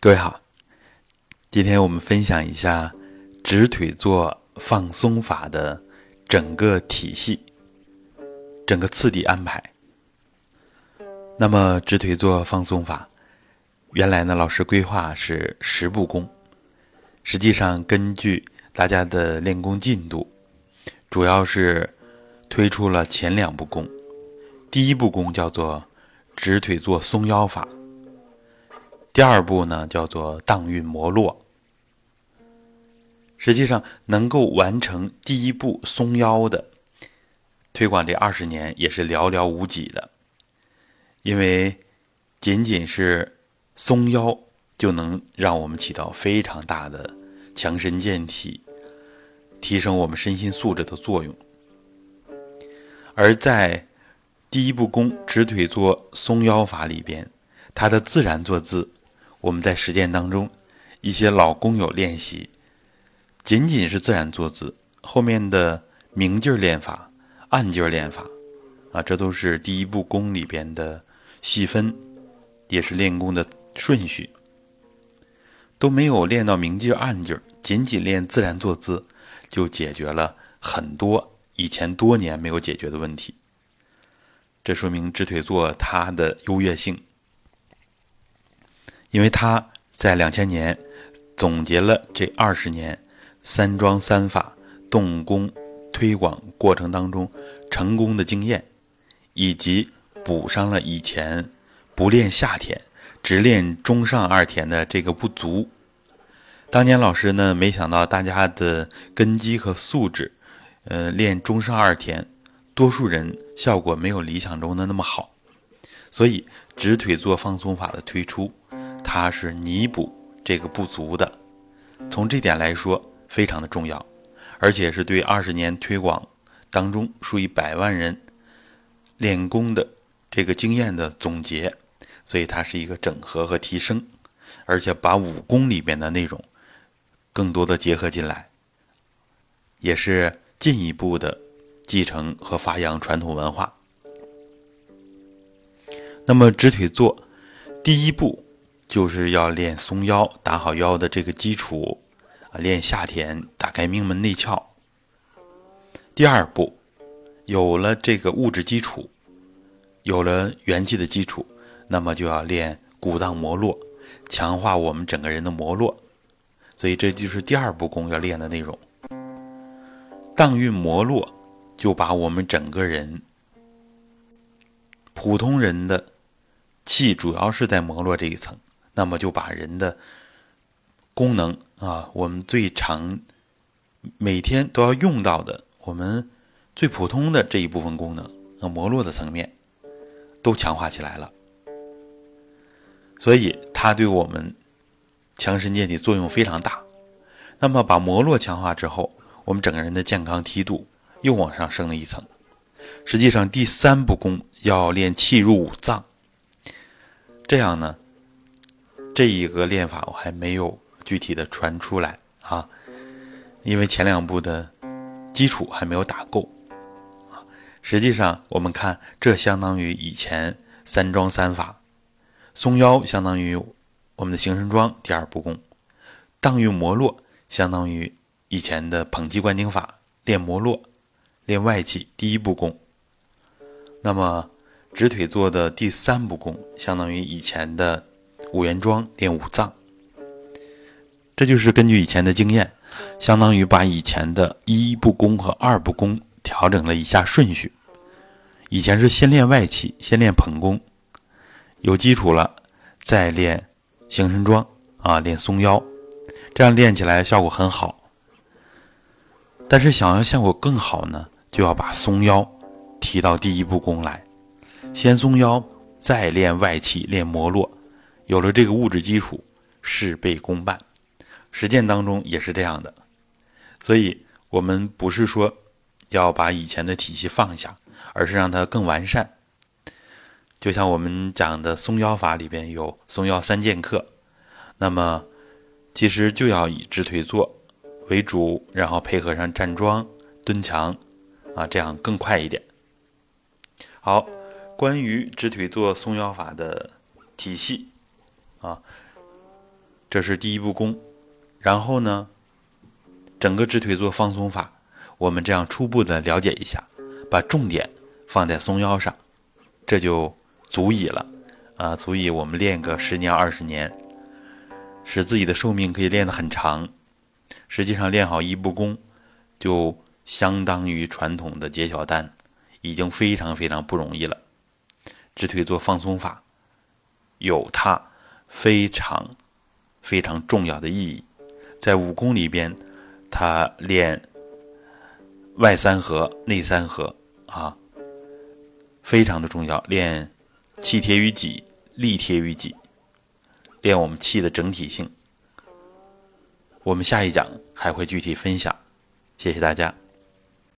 各位好，今天我们分享一下直腿坐放松法的整个体系、整个次第安排。那么直腿坐放松法，原来呢老师规划是十步功，实际上根据大家的练功进度，主要是推出了前两步功。第一步功叫做直腿坐松腰法。第二步呢，叫做荡运摩落。实际上，能够完成第一步松腰的推广这二十年，也是寥寥无几的。因为仅仅是松腰，就能让我们起到非常大的强身健体、提升我们身心素质的作用。而在第一步功直腿坐松腰法里边，它的自然坐姿。我们在实践当中，一些老工友练习，仅仅是自然坐姿，后面的明劲儿练法、暗劲儿练法，啊，这都是第一步功里边的细分，也是练功的顺序，都没有练到明劲儿、暗劲儿，仅仅练自然坐姿，就解决了很多以前多年没有解决的问题。这说明直腿坐它的优越性。因为他在两千年总结了这二十年三桩三法动工推广过程当中成功的经验，以及补上了以前不练下田只练中上二田的这个不足。当年老师呢，没想到大家的根基和素质，呃，练中上二田，多数人效果没有理想中的那么好，所以直腿坐放松法的推出。它是弥补这个不足的，从这点来说非常的重要，而且是对二十年推广当中数以百万人练功的这个经验的总结，所以它是一个整合和提升，而且把武功里边的内容更多的结合进来，也是进一步的继承和发扬传统文化。那么直腿坐第一步。就是要练松腰，打好腰的这个基础啊，练下田，打开命门内窍。第二步，有了这个物质基础，有了元气的基础，那么就要练骨荡摩络，强化我们整个人的摩络。所以这就是第二步功要练的内容。荡运摩络，就把我们整个人普通人的气，主要是在摩络这一层。那么就把人的功能啊，我们最常每天都要用到的，我们最普通的这一部分功能，那摩络的层面都强化起来了。所以它对我们强身健体作用非常大。那么把摩络强化之后，我们整个人的健康梯度又往上升了一层。实际上第三步功要练气入五脏，这样呢。这一个练法我还没有具体的传出来啊，因为前两步的基础还没有打够啊。实际上，我们看这相当于以前三桩三法，松腰相当于我们的形神桩第二步功，荡运摩络相当于以前的捧击观顶法练摩络、练外气第一步功。那么直腿坐的第三步功相当于以前的。五元桩练五脏，这就是根据以前的经验，相当于把以前的一不功和二不功调整了一下顺序。以前是先练外气，先练捧功，有基础了再练形神桩啊，练松腰，这样练起来效果很好。但是想要效果更好呢，就要把松腰提到第一步功来，先松腰，再练外气，练摩络。有了这个物质基础，事倍功半。实践当中也是这样的，所以我们不是说要把以前的体系放下，而是让它更完善。就像我们讲的松腰法里边有松腰三剑客，那么其实就要以直腿坐为主，然后配合上站桩、蹲墙，啊，这样更快一点。好，关于直腿坐松腰法的体系。啊，这是第一步功。然后呢，整个直腿坐放松法，我们这样初步的了解一下，把重点放在松腰上，这就足以了啊，足以我们练个十年二十年，使自己的寿命可以练得很长。实际上，练好一步功，就相当于传统的解小丹，已经非常非常不容易了。直腿坐放松法有它非常非常重要的意义。在武功里边，他练外三合、内三合啊，非常的重要。练气贴于己，力贴于己，练我们气的整体性。我们下一讲还会具体分享，谢谢大家。